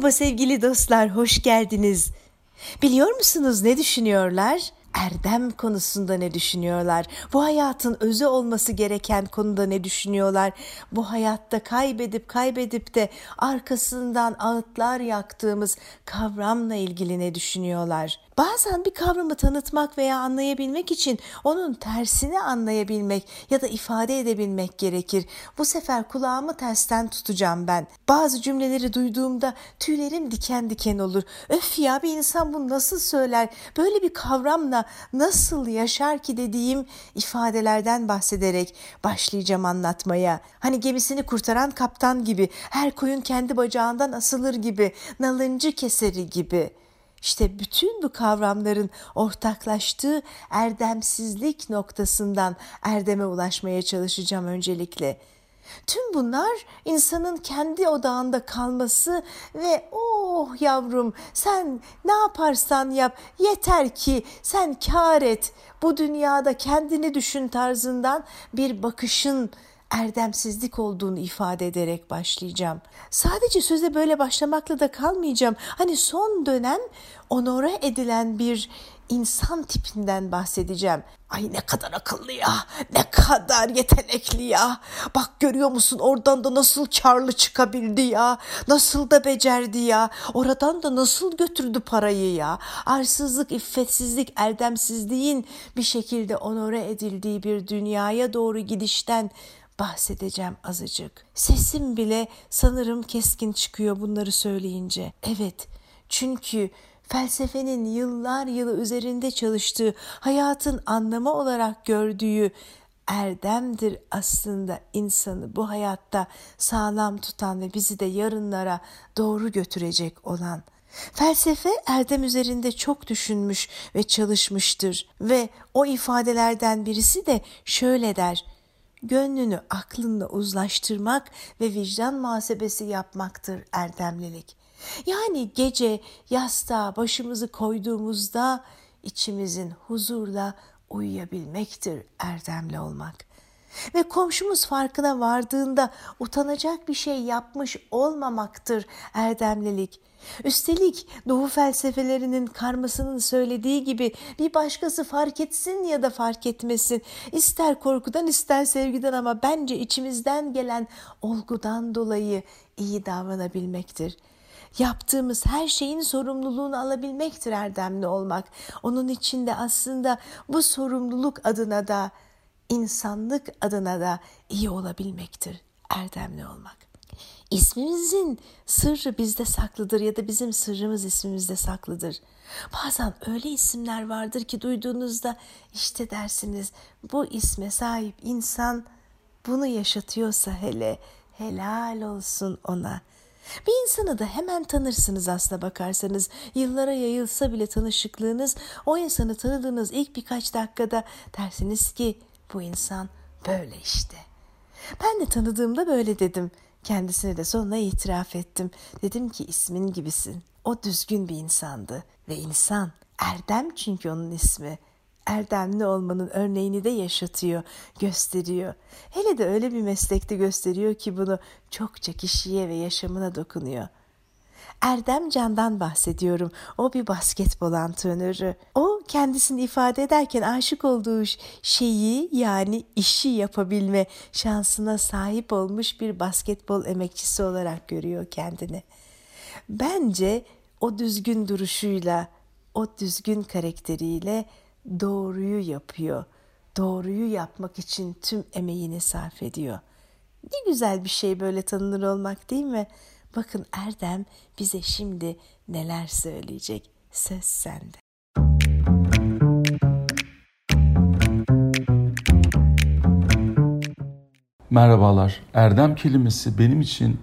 Merhaba sevgili dostlar, hoş geldiniz. Biliyor musunuz ne düşünüyorlar? erdem konusunda ne düşünüyorlar? Bu hayatın özü olması gereken konuda ne düşünüyorlar? Bu hayatta kaybedip kaybedip de arkasından ağıtlar yaktığımız kavramla ilgili ne düşünüyorlar? Bazen bir kavramı tanıtmak veya anlayabilmek için onun tersini anlayabilmek ya da ifade edebilmek gerekir. Bu sefer kulağımı tersten tutacağım ben. Bazı cümleleri duyduğumda tüylerim diken diken olur. Öf ya bir insan bunu nasıl söyler? Böyle bir kavramla nasıl yaşar ki dediğim ifadelerden bahsederek başlayacağım anlatmaya. Hani gemisini kurtaran kaptan gibi, her koyun kendi bacağından asılır gibi, nalıncı keseri gibi.'' İşte bütün bu kavramların ortaklaştığı erdemsizlik noktasından erdeme ulaşmaya çalışacağım öncelikle. Tüm bunlar insanın kendi odağında kalması ve oh yavrum sen ne yaparsan yap yeter ki sen kar et bu dünyada kendini düşün tarzından bir bakışın erdemsizlik olduğunu ifade ederek başlayacağım. Sadece söze böyle başlamakla da kalmayacağım. Hani son dönem onore edilen bir insan tipinden bahsedeceğim. Ay ne kadar akıllı ya, ne kadar yetenekli ya. Bak görüyor musun oradan da nasıl karlı çıkabildi ya. Nasıl da becerdi ya. Oradan da nasıl götürdü parayı ya. Arsızlık, iffetsizlik, erdemsizliğin bir şekilde onore edildiği bir dünyaya doğru gidişten bahsedeceğim azıcık. Sesim bile sanırım keskin çıkıyor bunları söyleyince. Evet, çünkü felsefenin yıllar yılı üzerinde çalıştığı, hayatın anlamı olarak gördüğü erdemdir aslında insanı bu hayatta sağlam tutan ve bizi de yarınlara doğru götürecek olan. Felsefe erdem üzerinde çok düşünmüş ve çalışmıştır ve o ifadelerden birisi de şöyle der gönlünü aklınla uzlaştırmak ve vicdan muhasebesi yapmaktır erdemlilik. Yani gece yastığa başımızı koyduğumuzda içimizin huzurla uyuyabilmektir erdemli olmak. Ve komşumuz farkına vardığında utanacak bir şey yapmış olmamaktır erdemlilik. Üstelik Doğu felsefelerinin karmasının söylediği gibi bir başkası fark etsin ya da fark etmesin. ister korkudan ister sevgiden ama bence içimizden gelen olgudan dolayı iyi davranabilmektir. Yaptığımız her şeyin sorumluluğunu alabilmektir erdemli olmak. Onun içinde aslında bu sorumluluk adına da insanlık adına da iyi olabilmektir erdemli olmak. İsmimizin sırrı bizde saklıdır ya da bizim sırrımız ismimizde saklıdır. Bazen öyle isimler vardır ki duyduğunuzda işte dersiniz bu isme sahip insan bunu yaşatıyorsa hele helal olsun ona. Bir insanı da hemen tanırsınız aslına bakarsanız. Yıllara yayılsa bile tanışıklığınız o insanı tanıdığınız ilk birkaç dakikada dersiniz ki bu insan böyle işte. Ben de tanıdığımda böyle dedim. Kendisine de sonra itiraf ettim. Dedim ki ismin gibisin. O düzgün bir insandı ve insan. Erdem çünkü onun ismi. Erdemli olmanın örneğini de yaşatıyor, gösteriyor. Hele de öyle bir meslekte gösteriyor ki bunu çokça kişiye ve yaşamına dokunuyor. Erdem Can'dan bahsediyorum. O bir basketbol antrenörü. O kendisini ifade ederken aşık olduğu şeyi yani işi yapabilme şansına sahip olmuş bir basketbol emekçisi olarak görüyor kendini. Bence o düzgün duruşuyla, o düzgün karakteriyle doğruyu yapıyor. Doğruyu yapmak için tüm emeğini sarf ediyor. Ne güzel bir şey böyle tanınır olmak değil mi? Bakın Erdem bize şimdi neler söyleyecek. Söz sende. Merhabalar. Erdem kelimesi benim için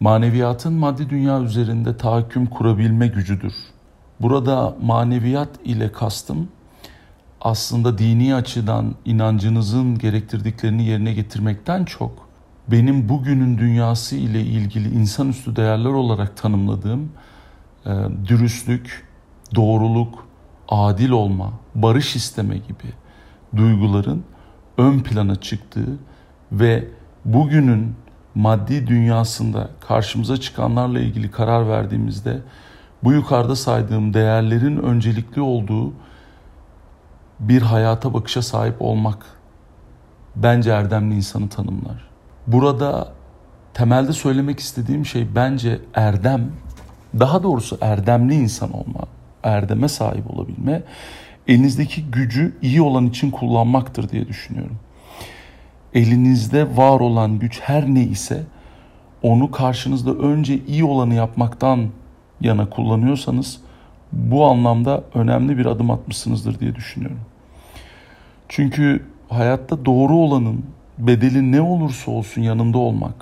maneviyatın maddi dünya üzerinde tahakküm kurabilme gücüdür. Burada maneviyat ile kastım aslında dini açıdan inancınızın gerektirdiklerini yerine getirmekten çok benim bugünün dünyası ile ilgili insanüstü değerler olarak tanımladığım e, dürüstlük, doğruluk, adil olma, barış isteme gibi duyguların ön plana çıktığı ve bugünün maddi dünyasında karşımıza çıkanlarla ilgili karar verdiğimizde bu yukarıda saydığım değerlerin öncelikli olduğu bir hayata bakışa sahip olmak bence erdemli insanı tanımlar. Burada temelde söylemek istediğim şey bence erdem, daha doğrusu erdemli insan olma, erdeme sahip olabilme, elinizdeki gücü iyi olan için kullanmaktır diye düşünüyorum. Elinizde var olan güç her ne ise onu karşınızda önce iyi olanı yapmaktan yana kullanıyorsanız bu anlamda önemli bir adım atmışsınızdır diye düşünüyorum. Çünkü hayatta doğru olanın bedeli ne olursa olsun yanında olmak,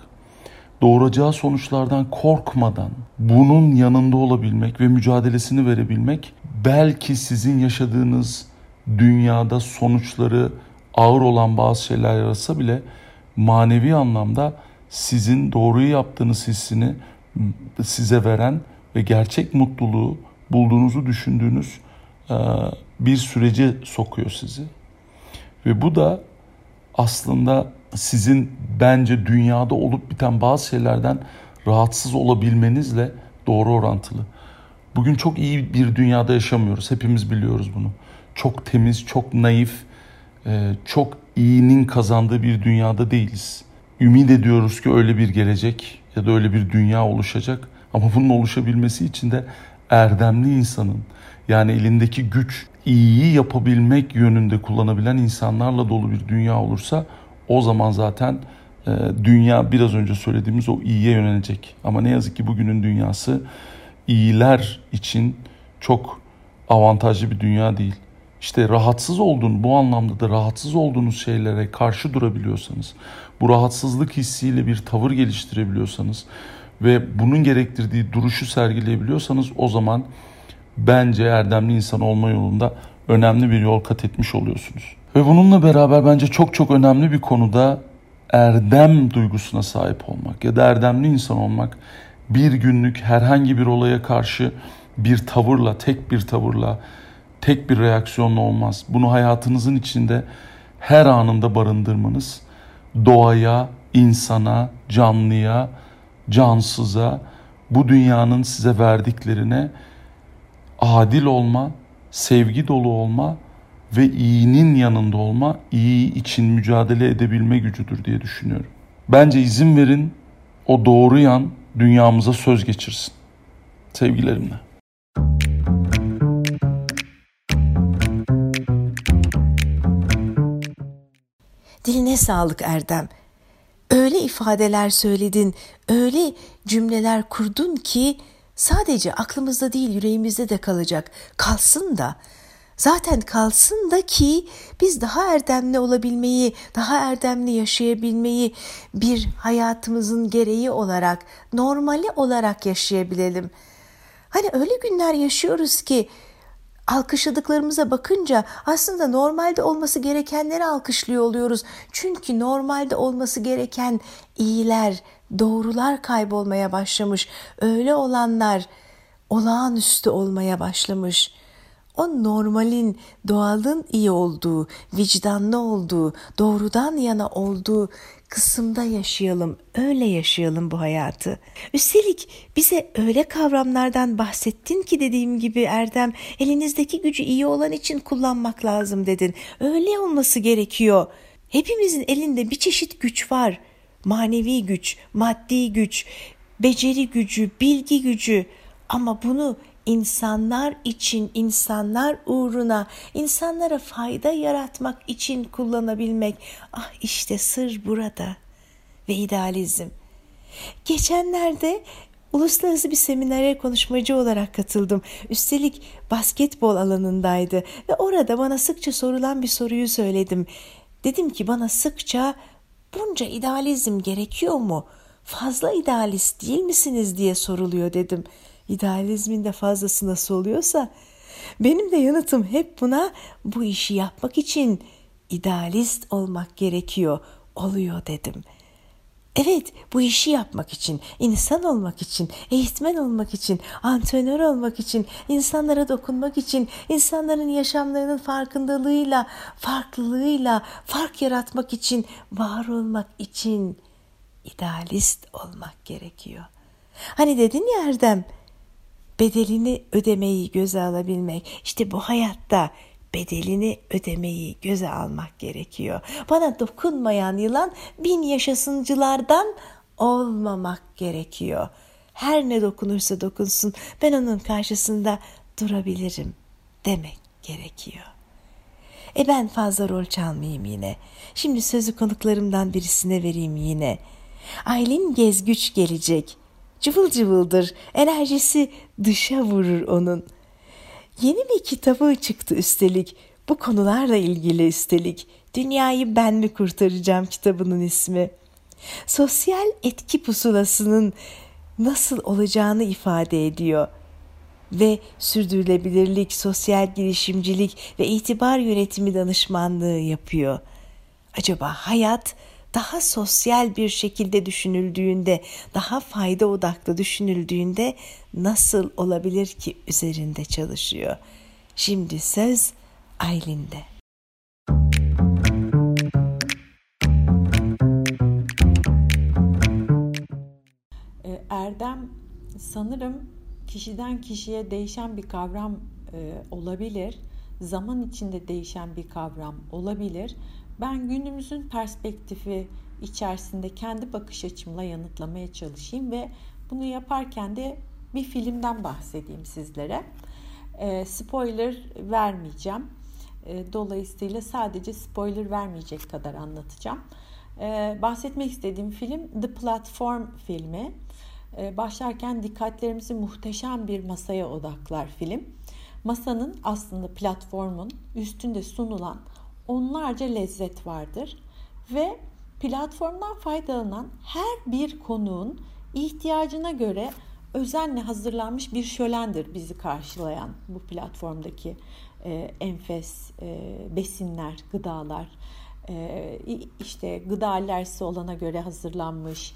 doğuracağı sonuçlardan korkmadan bunun yanında olabilmek ve mücadelesini verebilmek belki sizin yaşadığınız dünyada sonuçları ağır olan bazı şeyler yarasa bile manevi anlamda sizin doğruyu yaptığınız hissini size veren ve gerçek mutluluğu bulduğunuzu düşündüğünüz bir sürece sokuyor sizi. Ve bu da aslında sizin bence dünyada olup biten bazı şeylerden rahatsız olabilmenizle doğru orantılı. Bugün çok iyi bir dünyada yaşamıyoruz. Hepimiz biliyoruz bunu. Çok temiz, çok naif, e, çok iyinin kazandığı bir dünyada değiliz. Ümit ediyoruz ki öyle bir gelecek ya da öyle bir dünya oluşacak. Ama bunun oluşabilmesi için de erdemli insanın yani elindeki güç iyiyi yapabilmek yönünde kullanabilen insanlarla dolu bir dünya olursa o zaman zaten e, dünya biraz önce söylediğimiz o iyiye yönelecek. Ama ne yazık ki bugünün dünyası iyiler için çok avantajlı bir dünya değil. İşte rahatsız olduğun bu anlamda da rahatsız olduğunuz şeylere karşı durabiliyorsanız, bu rahatsızlık hissiyle bir tavır geliştirebiliyorsanız ve bunun gerektirdiği duruşu sergileyebiliyorsanız o zaman bence erdemli insan olma yolunda önemli bir yol kat etmiş oluyorsunuz. Ve bununla beraber bence çok çok önemli bir konuda erdem duygusuna sahip olmak ya da erdemli insan olmak bir günlük herhangi bir olaya karşı bir tavırla, tek bir tavırla, tek bir reaksiyonla olmaz. Bunu hayatınızın içinde her anında barındırmanız doğaya, insana, canlıya, cansıza, bu dünyanın size verdiklerine adil olma, sevgi dolu olma ve iyinin yanında olma, iyi için mücadele edebilme gücüdür diye düşünüyorum. Bence izin verin o doğru yan dünyamıza söz geçirsin. Sevgilerimle. Diline sağlık Erdem. Öyle ifadeler söyledin, öyle cümleler kurdun ki sadece aklımızda değil yüreğimizde de kalacak. Kalsın da zaten kalsın da ki biz daha erdemli olabilmeyi, daha erdemli yaşayabilmeyi bir hayatımızın gereği olarak, normali olarak yaşayabilelim. Hani öyle günler yaşıyoruz ki alkışladıklarımıza bakınca aslında normalde olması gerekenleri alkışlıyor oluyoruz. Çünkü normalde olması gereken iyiler, doğrular kaybolmaya başlamış. Öyle olanlar olağanüstü olmaya başlamış. O normalin, doğalın iyi olduğu, vicdanlı olduğu, doğrudan yana olduğu kısımda yaşayalım, öyle yaşayalım bu hayatı. Üstelik bize öyle kavramlardan bahsettin ki dediğim gibi Erdem, elinizdeki gücü iyi olan için kullanmak lazım dedin. Öyle olması gerekiyor. Hepimizin elinde bir çeşit güç var. Manevi güç, maddi güç, beceri gücü, bilgi gücü ama bunu insanlar için, insanlar uğruna, insanlara fayda yaratmak için kullanabilmek. Ah işte sır burada ve idealizm. Geçenlerde uluslararası bir seminere konuşmacı olarak katıldım. Üstelik basketbol alanındaydı ve orada bana sıkça sorulan bir soruyu söyledim. Dedim ki bana sıkça bunca idealizm gerekiyor mu? Fazla idealist değil misiniz diye soruluyor dedim.'' idealizmin de fazlası nasıl oluyorsa benim de yanıtım hep buna bu işi yapmak için idealist olmak gerekiyor oluyor dedim. Evet bu işi yapmak için, insan olmak için, eğitmen olmak için, antrenör olmak için, insanlara dokunmak için, insanların yaşamlarının farkındalığıyla, farklılığıyla fark yaratmak için, var olmak için idealist olmak gerekiyor. Hani dedin ya Erdem, bedelini ödemeyi göze alabilmek. İşte bu hayatta bedelini ödemeyi göze almak gerekiyor. Bana dokunmayan yılan bin yaşasıncılardan olmamak gerekiyor. Her ne dokunursa dokunsun ben onun karşısında durabilirim demek gerekiyor. E ben fazla rol çalmayayım yine. Şimdi sözü konuklarımdan birisine vereyim yine. Aylin Gezgüç gelecek. Cıvıl cıvıldır. Enerjisi dışa vurur onun. Yeni bir kitabı çıktı üstelik. Bu konularla ilgili üstelik. Dünyayı ben mi kurtaracağım kitabının ismi. Sosyal etki pusulasının nasıl olacağını ifade ediyor ve sürdürülebilirlik, sosyal girişimcilik ve itibar yönetimi danışmanlığı yapıyor. Acaba hayat daha sosyal bir şekilde düşünüldüğünde, daha fayda odaklı düşünüldüğünde nasıl olabilir ki üzerinde çalışıyor. Şimdi söz Aylin'de. Ee, Erdem sanırım kişiden kişiye değişen bir kavram e, olabilir. Zaman içinde değişen bir kavram olabilir. Ben günümüzün perspektifi içerisinde kendi bakış açımla yanıtlamaya çalışayım ve bunu yaparken de bir filmden bahsedeyim sizlere. E, spoiler vermeyeceğim. E, dolayısıyla sadece spoiler vermeyecek kadar anlatacağım. E, bahsetmek istediğim film The Platform filmi. E, başlarken dikkatlerimizi muhteşem bir masaya odaklar film. Masanın aslında platformun üstünde sunulan onlarca lezzet vardır ve platformdan faydalanan her bir konuğun ihtiyacına göre özenle hazırlanmış bir şölendir bizi karşılayan bu platformdaki e, enfes e, besinler, gıdalar. E, işte gıda alerjisi olana göre hazırlanmış,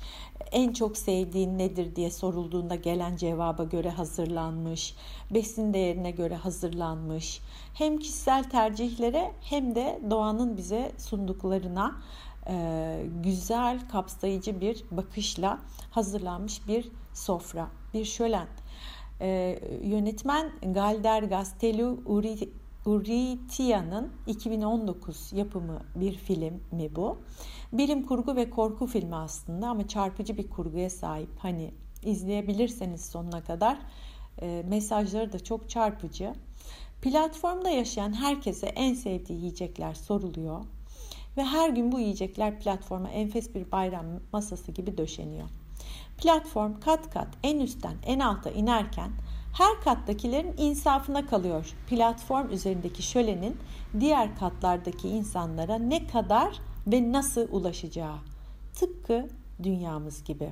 en çok sevdiğin nedir diye sorulduğunda gelen cevaba göre hazırlanmış, besin değerine göre hazırlanmış, hem kişisel tercihlere hem de doğanın bize sunduklarına e, güzel, kapsayıcı bir bakışla hazırlanmış bir sofra, bir şölen. E, yönetmen Galder Gastelu Urritia'nın 2019 yapımı bir filmi bu. Bilim kurgu ve korku filmi aslında ama çarpıcı bir kurguya sahip. Hani izleyebilirseniz sonuna kadar e, mesajları da çok çarpıcı. Platformda yaşayan herkese en sevdiği yiyecekler soruluyor ve her gün bu yiyecekler platforma enfes bir bayram masası gibi döşeniyor. Platform kat kat en üstten en alta inerken her kattakilerin insafına kalıyor. Platform üzerindeki şölenin diğer katlardaki insanlara ne kadar ve nasıl ulaşacağı. Tıpkı dünyamız gibi.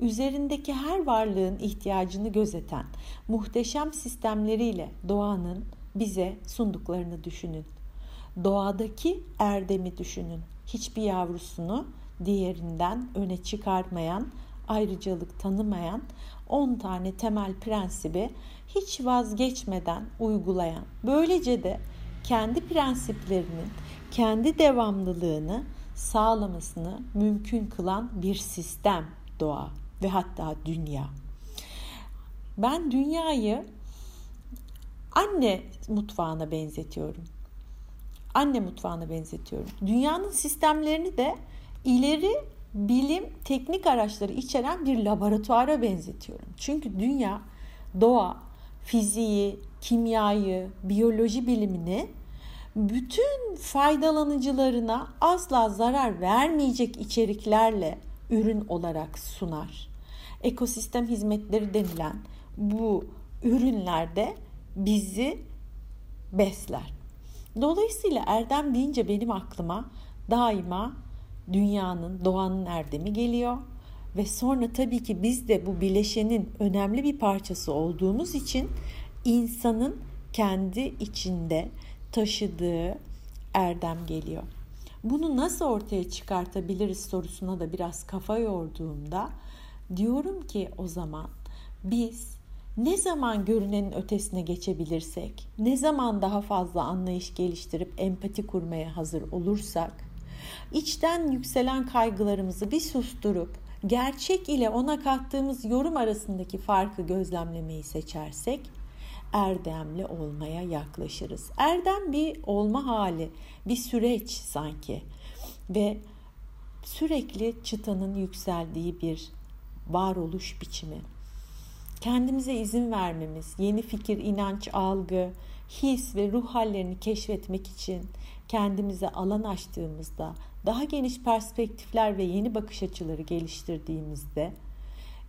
Üzerindeki her varlığın ihtiyacını gözeten muhteşem sistemleriyle doğanın bize sunduklarını düşünün. Doğadaki erdemi düşünün. Hiçbir yavrusunu diğerinden öne çıkarmayan, ayrıcalık tanımayan 10 tane temel prensibi hiç vazgeçmeden uygulayan. Böylece de kendi prensiplerinin kendi devamlılığını sağlamasını mümkün kılan bir sistem doğa ve hatta dünya. Ben dünyayı anne mutfağına benzetiyorum. Anne mutfağına benzetiyorum. Dünyanın sistemlerini de ileri bilim, teknik araçları içeren bir laboratuvara benzetiyorum. Çünkü dünya, doğa, fiziği, kimyayı, biyoloji bilimini bütün faydalanıcılarına asla zarar vermeyecek içeriklerle ürün olarak sunar. Ekosistem hizmetleri denilen bu ürünlerde bizi besler. Dolayısıyla erdem deyince benim aklıma daima dünyanın, doğanın erdemi geliyor. Ve sonra tabii ki biz de bu bileşenin önemli bir parçası olduğumuz için insanın kendi içinde taşıdığı erdem geliyor. Bunu nasıl ortaya çıkartabiliriz sorusuna da biraz kafa yorduğumda diyorum ki o zaman biz ne zaman görünenin ötesine geçebilirsek, ne zaman daha fazla anlayış geliştirip empati kurmaya hazır olursak içten yükselen kaygılarımızı bir susturup gerçek ile ona kattığımız yorum arasındaki farkı gözlemlemeyi seçersek erdemli olmaya yaklaşırız. Erdem bir olma hali, bir süreç sanki ve sürekli çıtanın yükseldiği bir varoluş biçimi. Kendimize izin vermemiz, yeni fikir, inanç, algı, his ve ruh hallerini keşfetmek için kendimize alan açtığımızda, daha geniş perspektifler ve yeni bakış açıları geliştirdiğimizde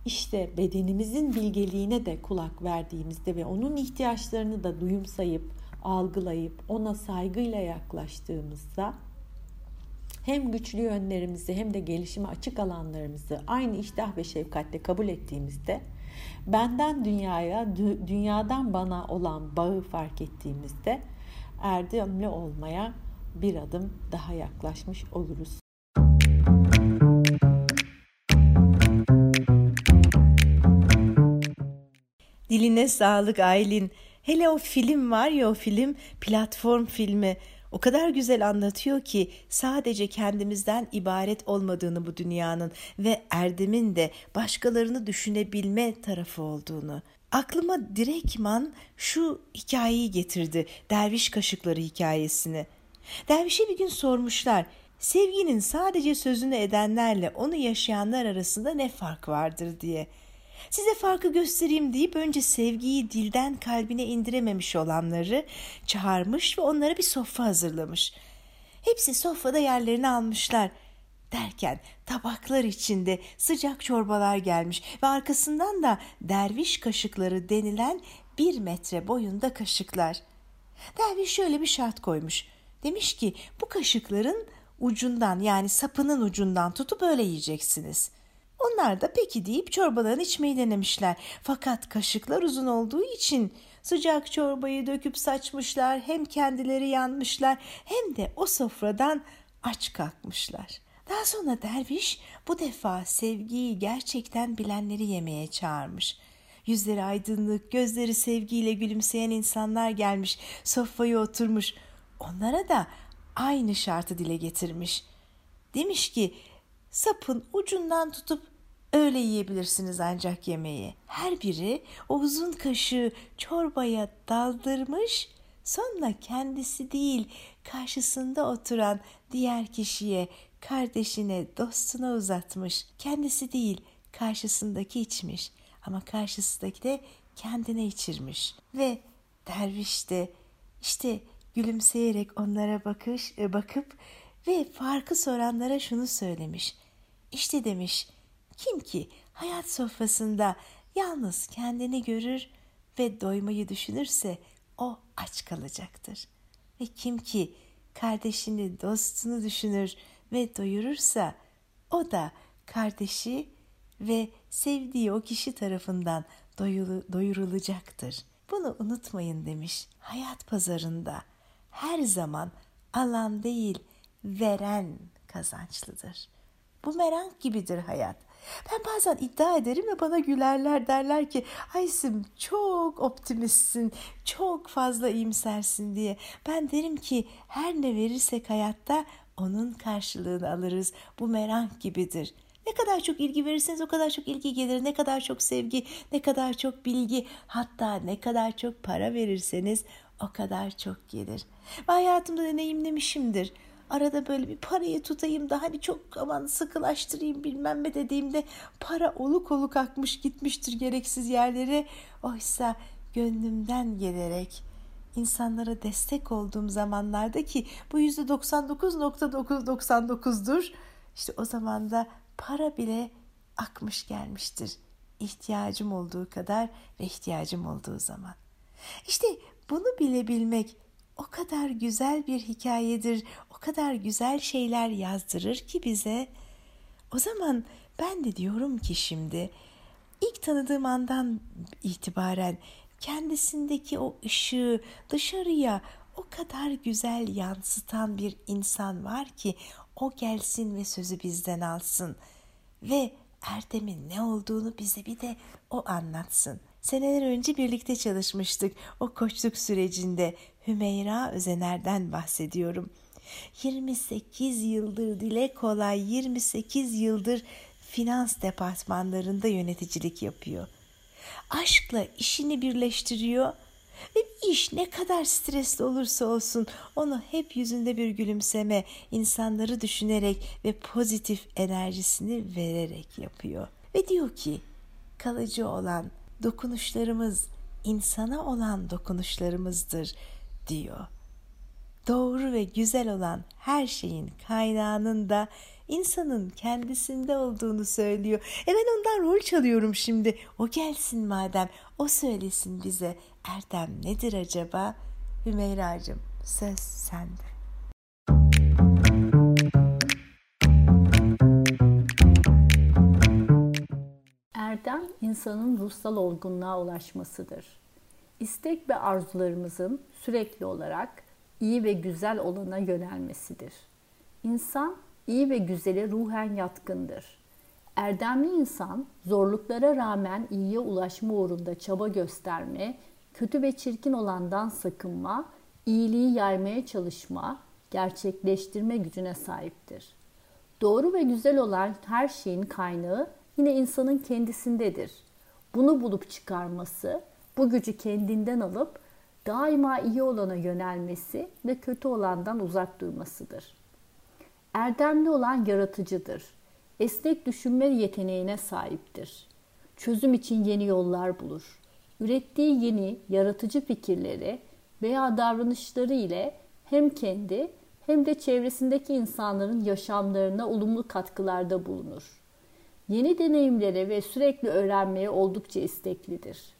işte bedenimizin bilgeliğine de kulak verdiğimizde ve onun ihtiyaçlarını da duyumsayıp, algılayıp ona saygıyla yaklaştığımızda hem güçlü yönlerimizi hem de gelişime açık alanlarımızı aynı iştah ve şefkatle kabul ettiğimizde benden dünyaya, dünyadan bana olan bağı fark ettiğimizde erdemli olmaya bir adım daha yaklaşmış oluruz. Diline sağlık Aylin. Hele o film var ya o film platform filmi o kadar güzel anlatıyor ki sadece kendimizden ibaret olmadığını bu dünyanın ve erdemin de başkalarını düşünebilme tarafı olduğunu. Aklıma direktman şu hikayeyi getirdi. Derviş kaşıkları hikayesini. Dervişe bir gün sormuşlar. Sevginin sadece sözünü edenlerle onu yaşayanlar arasında ne fark vardır diye. Size farkı göstereyim deyip önce sevgiyi dilden kalbine indirememiş olanları çağırmış ve onlara bir sofra hazırlamış. Hepsi sofrada yerlerini almışlar. Derken tabaklar içinde sıcak çorbalar gelmiş ve arkasından da derviş kaşıkları denilen bir metre boyunda kaşıklar. Derviş şöyle bir şart koymuş. Demiş ki bu kaşıkların ucundan yani sapının ucundan tutup öyle yiyeceksiniz. Onlar da peki deyip çorbalarını içmeyi denemişler. Fakat kaşıklar uzun olduğu için sıcak çorbayı döküp saçmışlar. Hem kendileri yanmışlar hem de o sofradan aç kalkmışlar. Daha sonra derviş bu defa sevgiyi gerçekten bilenleri yemeye çağırmış. Yüzleri aydınlık, gözleri sevgiyle gülümseyen insanlar gelmiş, sofraya oturmuş. Onlara da aynı şartı dile getirmiş. Demiş ki sapın ucundan tutup öyle yiyebilirsiniz ancak yemeği. Her biri o uzun kaşığı çorbaya daldırmış sonra kendisi değil karşısında oturan diğer kişiye kardeşine dostuna uzatmış. Kendisi değil karşısındaki içmiş ama karşısındaki de kendine içirmiş. Ve derviş de işte gülümseyerek onlara bakış e, bakıp ve farkı soranlara şunu söylemiş. İşte demiş kim ki hayat sofrasında yalnız kendini görür ve doymayı düşünürse o aç kalacaktır. Ve kim ki kardeşini, dostunu düşünür ve doyurursa o da kardeşi ve sevdiği o kişi tarafından doyulu, doyurulacaktır. Bunu unutmayın demiş. Hayat pazarında her zaman alan değil veren kazançlıdır. Bu merak gibidir hayat. Ben bazen iddia ederim ve bana gülerler derler ki Aysim çok optimistsin, çok fazla iyimsersin diye. Ben derim ki her ne verirsek hayatta onun karşılığını alırız. Bu merak gibidir. Ne kadar çok ilgi verirseniz o kadar çok ilgi gelir. Ne kadar çok sevgi, ne kadar çok bilgi, hatta ne kadar çok para verirseniz o kadar çok gelir. Ve hayatımda deneyimlemişimdir. Arada böyle bir parayı tutayım da hani çok aman sıkılaştırayım bilmem ne dediğimde para oluk oluk akmış gitmiştir gereksiz yerlere. Oysa gönlümden gelerek insanlara destek olduğum zamanlarda ki bu yüzde 99.999'dur. İşte o zaman da para bile akmış gelmiştir. İhtiyacım olduğu kadar ve ihtiyacım olduğu zaman. İşte bunu bile bilmek o kadar güzel bir hikayedir, o kadar güzel şeyler yazdırır ki bize. O zaman ben de diyorum ki şimdi ilk tanıdığım andan itibaren kendisindeki o ışığı dışarıya o kadar güzel yansıtan bir insan var ki o gelsin ve sözü bizden alsın ve Erdem'in ne olduğunu bize bir de o anlatsın. Seneler önce birlikte çalışmıştık o koçluk sürecinde Hümeyra Özener'den bahsediyorum. 28 yıldır dile kolay 28 yıldır finans departmanlarında yöneticilik yapıyor. Aşkla işini birleştiriyor ve iş ne kadar stresli olursa olsun onu hep yüzünde bir gülümseme, insanları düşünerek ve pozitif enerjisini vererek yapıyor. Ve diyor ki kalıcı olan dokunuşlarımız insana olan dokunuşlarımızdır diyor. Doğru ve güzel olan her şeyin kaynağının da insanın kendisinde olduğunu söylüyor. E ben ondan rol çalıyorum şimdi. O gelsin madem. O söylesin bize. Erdem nedir acaba? Hümeyra'cığım söz sende. Erdem insanın ruhsal olgunluğa ulaşmasıdır. İstek ve arzularımızın sürekli olarak iyi ve güzel olana yönelmesidir. İnsan iyi ve güzele ruhen yatkındır. Erdemli insan zorluklara rağmen iyiye ulaşma uğrunda çaba gösterme, kötü ve çirkin olandan sakınma, iyiliği yaymaya çalışma, gerçekleştirme gücüne sahiptir. Doğru ve güzel olan her şeyin kaynağı yine insanın kendisindedir. Bunu bulup çıkarması, bu gücü kendinden alıp daima iyi olana yönelmesi ve kötü olandan uzak durmasıdır. Erdemli olan yaratıcıdır. Esnek düşünme yeteneğine sahiptir. Çözüm için yeni yollar bulur. Ürettiği yeni, yaratıcı fikirleri veya davranışları ile hem kendi hem de çevresindeki insanların yaşamlarına olumlu katkılarda bulunur. Yeni deneyimlere ve sürekli öğrenmeye oldukça isteklidir.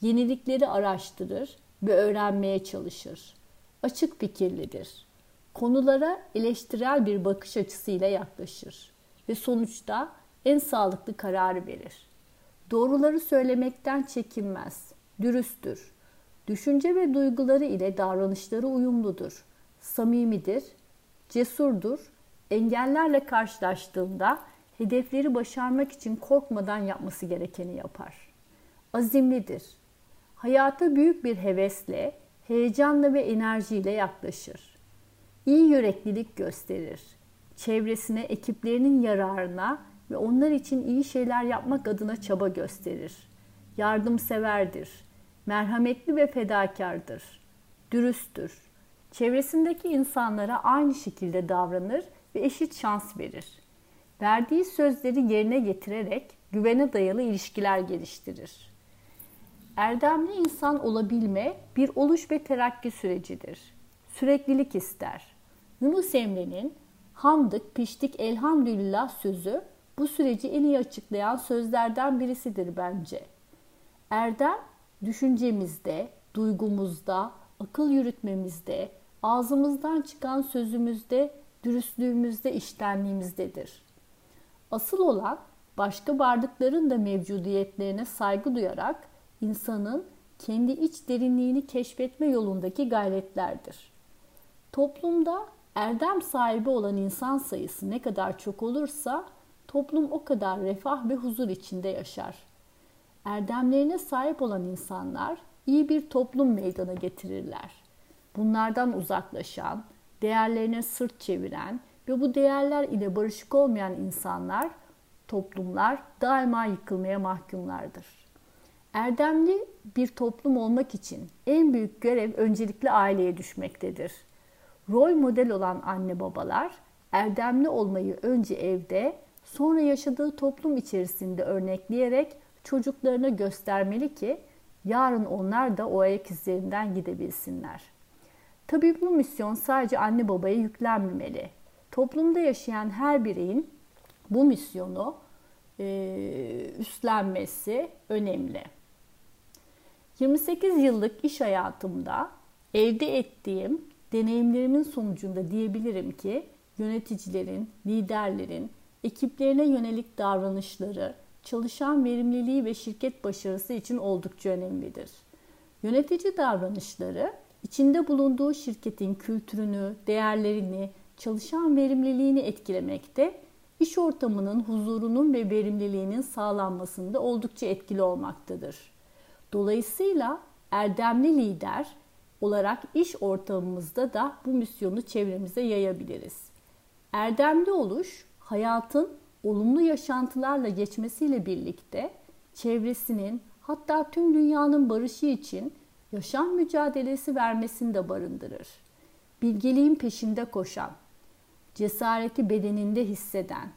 Yenilikleri araştırır ve öğrenmeye çalışır. Açık fikirlidir. Konulara eleştirel bir bakış açısıyla yaklaşır ve sonuçta en sağlıklı kararı verir. Doğruları söylemekten çekinmez, dürüsttür. Düşünce ve duyguları ile davranışları uyumludur. Samimidir, cesurdur. Engellerle karşılaştığında hedefleri başarmak için korkmadan yapması gerekeni yapar. Azimlidir. Hayata büyük bir hevesle, heyecanla ve enerjiyle yaklaşır. İyi yüreklilik gösterir. Çevresine, ekiplerinin yararına ve onlar için iyi şeyler yapmak adına çaba gösterir. Yardımseverdir. Merhametli ve fedakardır. Dürüsttür. Çevresindeki insanlara aynı şekilde davranır ve eşit şans verir. Verdiği sözleri yerine getirerek güvene dayalı ilişkiler geliştirir. Erdemli insan olabilme bir oluş ve terakki sürecidir. Süreklilik ister. Yunus Emre'nin hamdık piştik elhamdülillah sözü bu süreci en iyi açıklayan sözlerden birisidir bence. Erdem düşüncemizde, duygumuzda, akıl yürütmemizde, ağzımızdan çıkan sözümüzde, dürüstlüğümüzde, iştenliğimizdedir. Asıl olan başka varlıkların da mevcudiyetlerine saygı duyarak insanın kendi iç derinliğini keşfetme yolundaki gayretlerdir. Toplumda erdem sahibi olan insan sayısı ne kadar çok olursa toplum o kadar refah ve huzur içinde yaşar. Erdemlerine sahip olan insanlar iyi bir toplum meydana getirirler. Bunlardan uzaklaşan, değerlerine sırt çeviren ve bu değerler ile barışık olmayan insanlar, toplumlar daima yıkılmaya mahkumlardır. Erdemli bir toplum olmak için en büyük görev öncelikle aileye düşmektedir. Rol model olan anne babalar erdemli olmayı önce evde, sonra yaşadığı toplum içerisinde örnekleyerek çocuklarına göstermeli ki yarın onlar da o ayak izlerinden gidebilsinler. Tabii bu misyon sadece anne babaya yüklenmemeli. Toplumda yaşayan her bireyin bu misyonu e, üstlenmesi önemli. 28 yıllık iş hayatımda elde ettiğim deneyimlerimin sonucunda diyebilirim ki yöneticilerin, liderlerin ekiplerine yönelik davranışları çalışan verimliliği ve şirket başarısı için oldukça önemlidir. Yönetici davranışları içinde bulunduğu şirketin kültürünü, değerlerini, çalışan verimliliğini etkilemekte, iş ortamının huzurunun ve verimliliğinin sağlanmasında oldukça etkili olmaktadır. Dolayısıyla erdemli lider olarak iş ortamımızda da bu misyonu çevremize yayabiliriz. Erdemli oluş, hayatın olumlu yaşantılarla geçmesiyle birlikte çevresinin hatta tüm dünyanın barışı için yaşam mücadelesi vermesini de barındırır. Bilgeliğin peşinde koşan, cesareti bedeninde hisseden,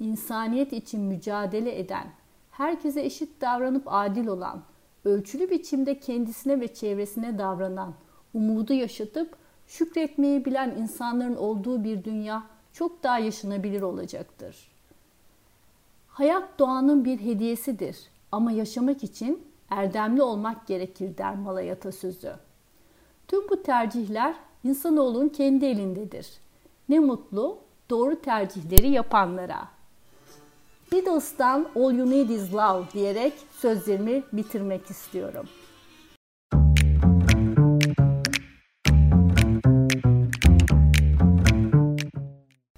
insaniyet için mücadele eden, herkese eşit davranıp adil olan, ölçülü biçimde kendisine ve çevresine davranan, umudu yaşatıp şükretmeyi bilen insanların olduğu bir dünya çok daha yaşanabilir olacaktır. Hayat doğanın bir hediyesidir ama yaşamak için erdemli olmak gerekir der Malay atasözü. Tüm bu tercihler insanoğlunun kendi elindedir. Ne mutlu doğru tercihleri yapanlara. Beatles'tan All You Need Is Love diyerek sözlerimi bitirmek istiyorum.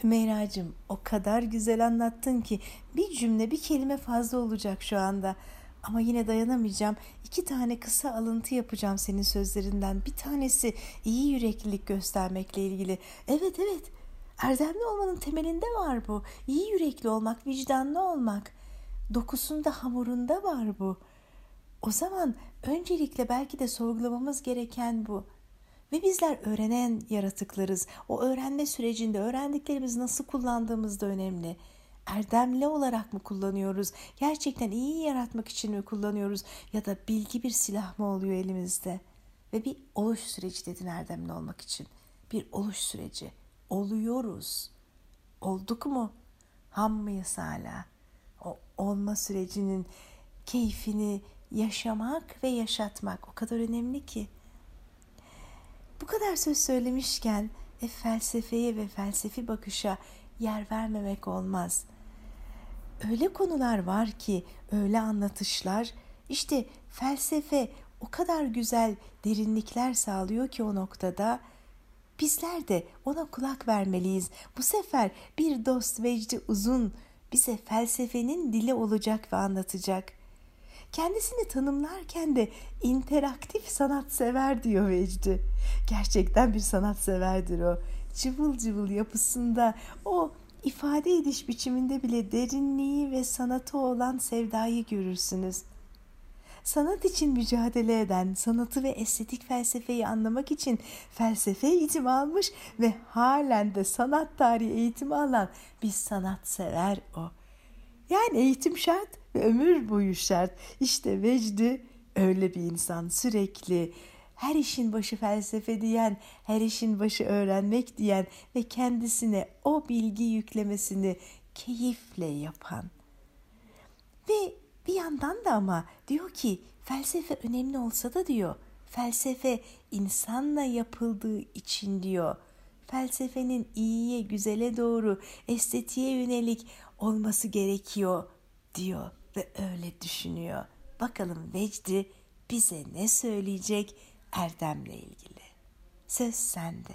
Meyracığım o kadar güzel anlattın ki bir cümle bir kelime fazla olacak şu anda. Ama yine dayanamayacağım. İki tane kısa alıntı yapacağım senin sözlerinden. Bir tanesi iyi yüreklilik göstermekle ilgili. Evet evet erdemli olmanın temelinde var bu. İyi yürekli olmak, vicdanlı olmak. Dokusunda, hamurunda var bu. O zaman öncelikle belki de sorgulamamız gereken bu. Ve bizler öğrenen yaratıklarız. O öğrenme sürecinde öğrendiklerimizi nasıl kullandığımız da önemli. Erdemli olarak mı kullanıyoruz? Gerçekten iyi yaratmak için mi kullanıyoruz? Ya da bilgi bir silah mı oluyor elimizde? Ve bir oluş süreci dedin erdemli olmak için. Bir oluş süreci. Oluyoruz. Olduk mu? Ham mıyız hala? O olma sürecinin keyfini yaşamak ve yaşatmak o kadar önemli ki. Bu kadar söz söylemişken e, felsefeye ve felsefi bakışa yer vermemek olmaz. Öyle konular var ki, öyle anlatışlar, işte felsefe o kadar güzel derinlikler sağlıyor ki o noktada bizler de ona kulak vermeliyiz. Bu sefer bir dost Vecdi Uzun bize felsefenin dili olacak ve anlatacak.'' Kendisini tanımlarken de interaktif sanatsever diyor Vecdi. Gerçekten bir sanatseverdir o. Cıvıl cıvıl yapısında o ifade ediş biçiminde bile derinliği ve sanatı olan sevdayı görürsünüz. Sanat için mücadele eden, sanatı ve estetik felsefeyi anlamak için felsefe eğitimi almış ve halen de sanat tarihi eğitimi alan bir sanatsever o. Yani eğitim şart ve ömür boyu şart. İşte Vecdi öyle bir insan sürekli her işin başı felsefe diyen, her işin başı öğrenmek diyen ve kendisine o bilgi yüklemesini keyifle yapan. Ve bir yandan da ama diyor ki felsefe önemli olsa da diyor felsefe insanla yapıldığı için diyor felsefenin iyiye, güzele doğru, estetiğe yönelik olması gerekiyor diyor ve öyle düşünüyor. Bakalım Vecdi bize ne söyleyecek Erdem'le ilgili. Söz sende.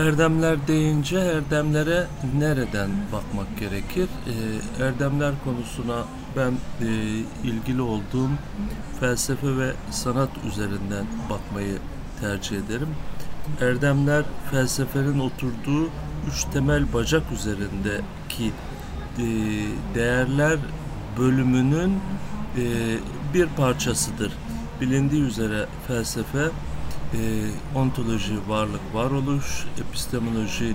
Erdemler deyince erdemlere nereden bakmak gerekir? Ee, erdemler konusuna ben e, ilgili olduğum felsefe ve sanat üzerinden bakmayı tercih ederim. Erdemler felsefenin oturduğu üç temel bacak üzerindeki e, değerler bölümünün e, bir parçasıdır. Bilindiği üzere felsefe e, ontoloji, varlık, varoluş, epistemoloji,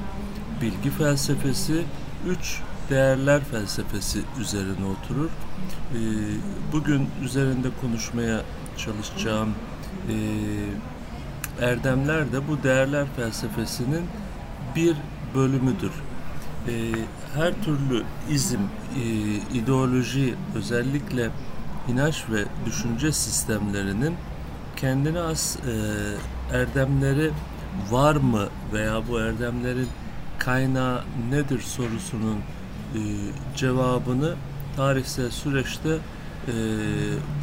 bilgi felsefesi, üç değerler felsefesi üzerine oturur. E, bugün üzerinde konuşmaya çalışacağım e, erdemler de bu değerler felsefesinin bir bölümüdür. E, her türlü izim, e, ideoloji, özellikle inanç ve düşünce sistemlerinin kendine az e, erdemleri var mı veya bu erdemlerin kaynağı nedir sorusunun e, cevabını tarihsel süreçte e,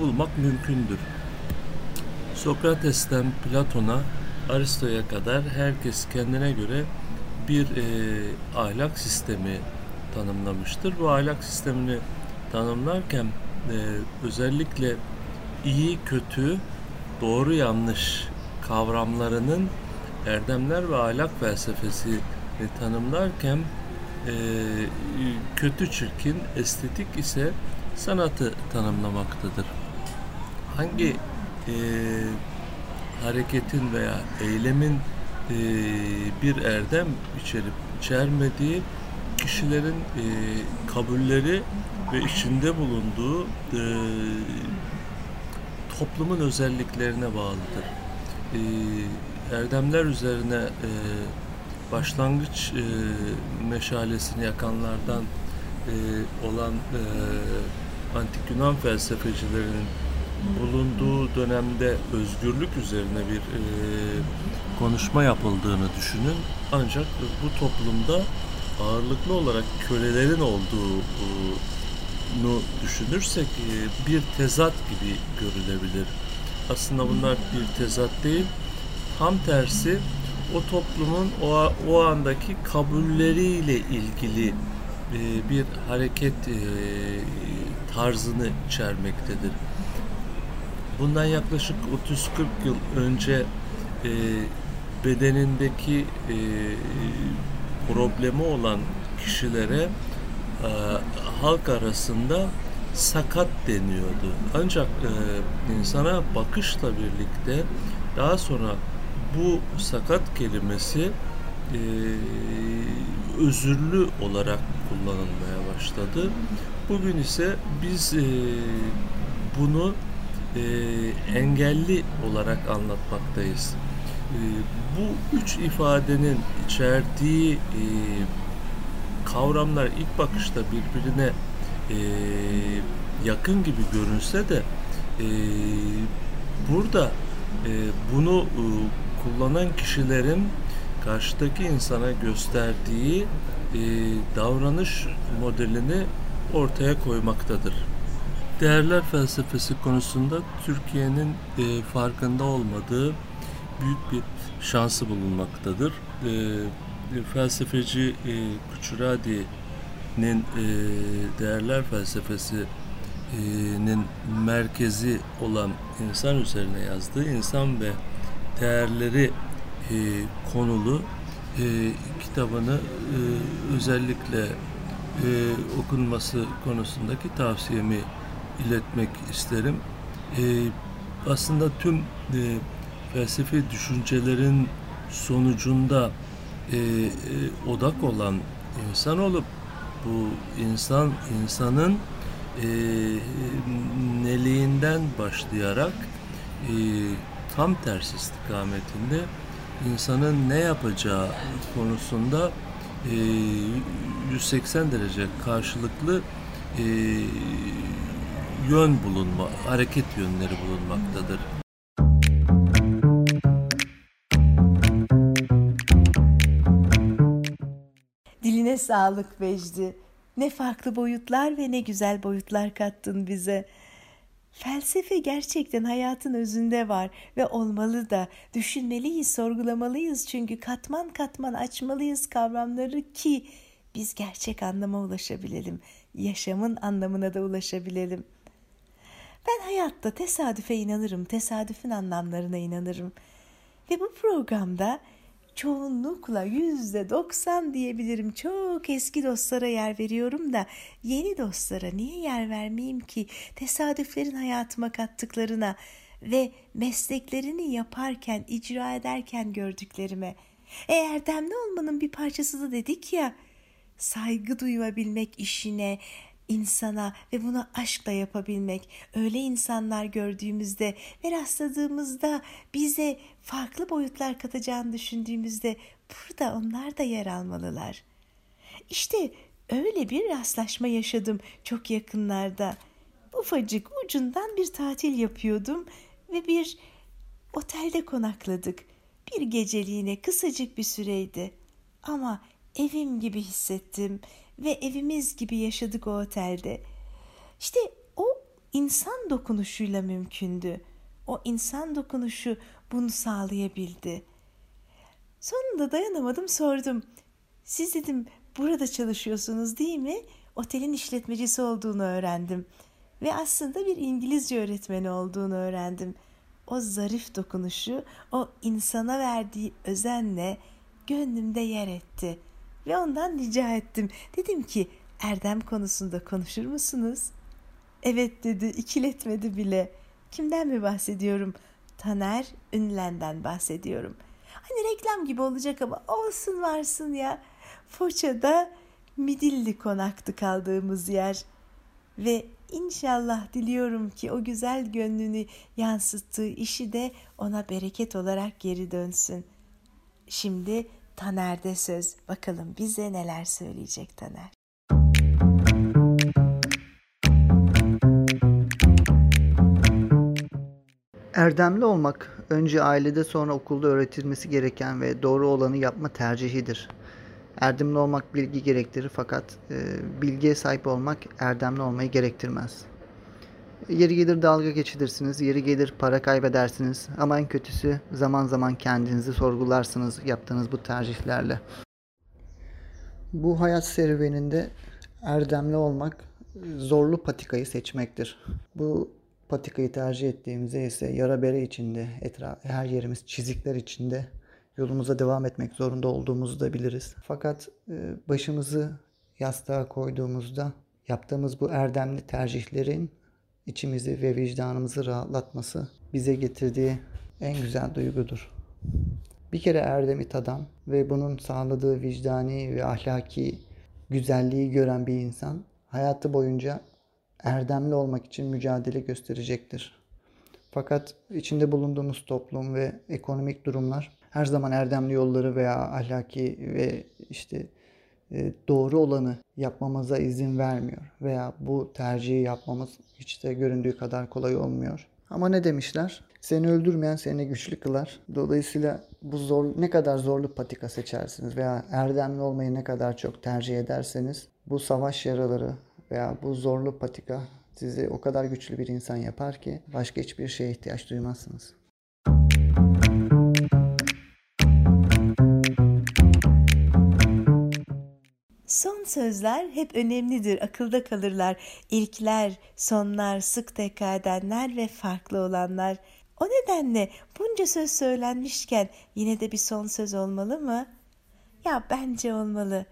bulmak mümkündür. Sokrates'ten Platon'a, Aristo'ya kadar herkes kendine göre bir e, ahlak sistemi tanımlamıştır. Bu ahlak sistemini tanımlarken e, özellikle iyi kötü doğru yanlış kavramlarının erdemler ve ahlak felsefesi tanımlarken e, kötü çirkin, estetik ise sanatı tanımlamaktadır. Hangi e, hareketin veya eylemin e, bir erdem içerip içermediği kişilerin e, kabulleri ve içinde bulunduğu e, toplumun özelliklerine bağlıdır. E, erdemler üzerine e, başlangıç e, meşalesini yakanlardan e, olan antik Yunan felsefecilerinin bulunduğu dönemde özgürlük üzerine bir konuşma yapıldığını düşünün. Ancak bu toplumda ağırlıklı olarak kölelerin olduğunu düşünürsek e, bir tezat gibi görülebilir. Aslında bunlar bir tezat değil, tam tersi o toplumun o, o andaki kabulleriyle ilgili e, bir hareket e, tarzını içermektedir. Bundan yaklaşık 30-40 yıl önce bedenindeki problemi olan kişilere e, halk arasında sakat deniyordu. Ancak e, insana bakışla birlikte daha sonra bu sakat kelimesi e, özürlü olarak kullanılmaya başladı. Bugün ise biz e, bunu engelli olarak anlatmaktayız. Bu üç ifadenin içerdiği e, kavramlar ilk bakışta birbirine e, yakın gibi görünse de e, burada e, bunu e, kullanan kişilerin karşıdaki insana gösterdiği e, davranış modelini ortaya koymaktadır. Değerler felsefesi konusunda Türkiye'nin e, farkında olmadığı büyük bir şansı bulunmaktadır. E, felsefeci e, Kuçuradi'nin e, değerler felsefesinin merkezi olan insan üzerine yazdığı insan ve değerleri e, konulu e, kitabını e, özellikle e, okunması konusundaki tavsiyemi iletmek isterim. E, aslında tüm e, felsefi düşüncelerin sonucunda e, e, odak olan insan olup bu insan insanın e, neliğinden başlayarak e, tam tersi istikametinde insanın ne yapacağı konusunda e, 180 derece karşılıklı e, yön bulunma, hareket yönleri bulunmaktadır. Sağlık Vecdi. Ne farklı boyutlar ve ne güzel boyutlar kattın bize. Felsefe gerçekten hayatın özünde var ve olmalı da düşünmeliyiz, sorgulamalıyız çünkü katman katman açmalıyız kavramları ki biz gerçek anlama ulaşabilelim, yaşamın anlamına da ulaşabilelim. Ben hayatta tesadüfe inanırım, tesadüfün anlamlarına inanırım. Ve bu programda çoğunlukla yüzde doksan diyebilirim çok eski dostlara yer veriyorum da yeni dostlara niye yer vermeyeyim ki tesadüflerin hayatıma kattıklarına ve mesleklerini yaparken icra ederken gördüklerime. E erdemli olmanın bir parçası da dedik ya saygı duyabilmek işine, insana ve bunu aşkla yapabilmek. Öyle insanlar gördüğümüzde ve rastladığımızda bize farklı boyutlar katacağını düşündüğümüzde burada onlar da yer almalılar. İşte öyle bir rastlaşma yaşadım çok yakınlarda. Ufacık ucundan bir tatil yapıyordum ve bir otelde konakladık. Bir geceliğine kısacık bir süreydi. Ama evim gibi hissettim ve evimiz gibi yaşadık o otelde. İşte o insan dokunuşuyla mümkündü. O insan dokunuşu bunu sağlayabildi. Sonunda dayanamadım sordum. Siz dedim burada çalışıyorsunuz değil mi? otelin işletmecisi olduğunu öğrendim. Ve aslında bir İngilizce öğretmeni olduğunu öğrendim. O zarif dokunuşu, o insana verdiği özenle gönlümde yer etti. Ve ondan rica ettim. Dedim ki Erdem konusunda konuşur musunuz? Evet dedi, ikiletmedi bile. Kimden mi bahsediyorum? Taner Ünlen'den bahsediyorum. Hani reklam gibi olacak ama olsun varsın ya. Foça'da Midilli konaktı kaldığımız yer. Ve inşallah diliyorum ki o güzel gönlünü yansıttığı işi de ona bereket olarak geri dönsün. Şimdi Taner'de söz. Bakalım bize neler söyleyecek Taner. Erdemli olmak önce ailede sonra okulda öğretilmesi gereken ve doğru olanı yapma tercihidir. Erdemli olmak bilgi gerektirir fakat e, bilgiye sahip olmak erdemli olmayı gerektirmez. Yeri gelir dalga geçilirsiniz, yeri gelir para kaybedersiniz ama en kötüsü zaman zaman kendinizi sorgularsınız yaptığınız bu tercihlerle. Bu hayat serüveninde erdemli olmak zorlu patikayı seçmektir. Bu patikayı tercih ettiğimizde ise yara bere içinde, etraf, her yerimiz çizikler içinde yolumuza devam etmek zorunda olduğumuzu da biliriz. Fakat e, başımızı yastığa koyduğumuzda yaptığımız bu erdemli tercihlerin içimizi ve vicdanımızı rahatlatması bize getirdiği en güzel duygudur. Bir kere erdemi tadan ve bunun sağladığı vicdani ve ahlaki güzelliği gören bir insan hayatı boyunca erdemli olmak için mücadele gösterecektir. Fakat içinde bulunduğumuz toplum ve ekonomik durumlar her zaman erdemli yolları veya ahlaki ve işte doğru olanı yapmamıza izin vermiyor veya bu tercihi yapmamız hiç de göründüğü kadar kolay olmuyor. Ama ne demişler? Seni öldürmeyen seni güçlü kılar. Dolayısıyla bu zor ne kadar zorlu patika seçersiniz veya erdemli olmayı ne kadar çok tercih ederseniz bu savaş yaraları veya bu zorlu patika sizi o kadar güçlü bir insan yapar ki başka hiçbir şeye ihtiyaç duymazsınız. Son sözler hep önemlidir, akılda kalırlar. İlkler, sonlar, sık tekrar edenler ve farklı olanlar. O nedenle bunca söz söylenmişken yine de bir son söz olmalı mı? Ya bence olmalı.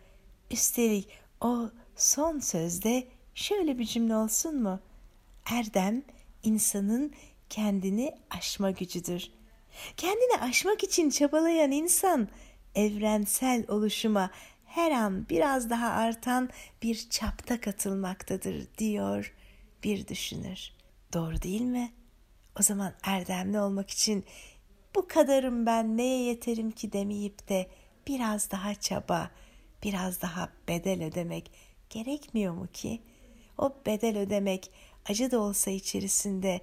Üstelik o son sözde şöyle bir cümle olsun mu? Erdem insanın kendini aşma gücüdür. Kendini aşmak için çabalayan insan evrensel oluşuma her an biraz daha artan bir çapta katılmaktadır diyor bir düşünür. Doğru değil mi? O zaman erdemli olmak için bu kadarım ben neye yeterim ki demeyip de biraz daha çaba, biraz daha bedel ödemek gerekmiyor mu ki? O bedel ödemek acı da olsa içerisinde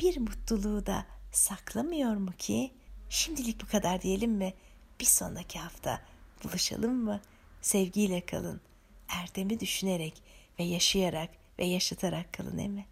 bir mutluluğu da saklamıyor mu ki? Şimdilik bu kadar diyelim mi? Bir sonraki hafta buluşalım mı? Sevgiyle kalın. Erdemi düşünerek ve yaşayarak ve yaşatarak kalın emi.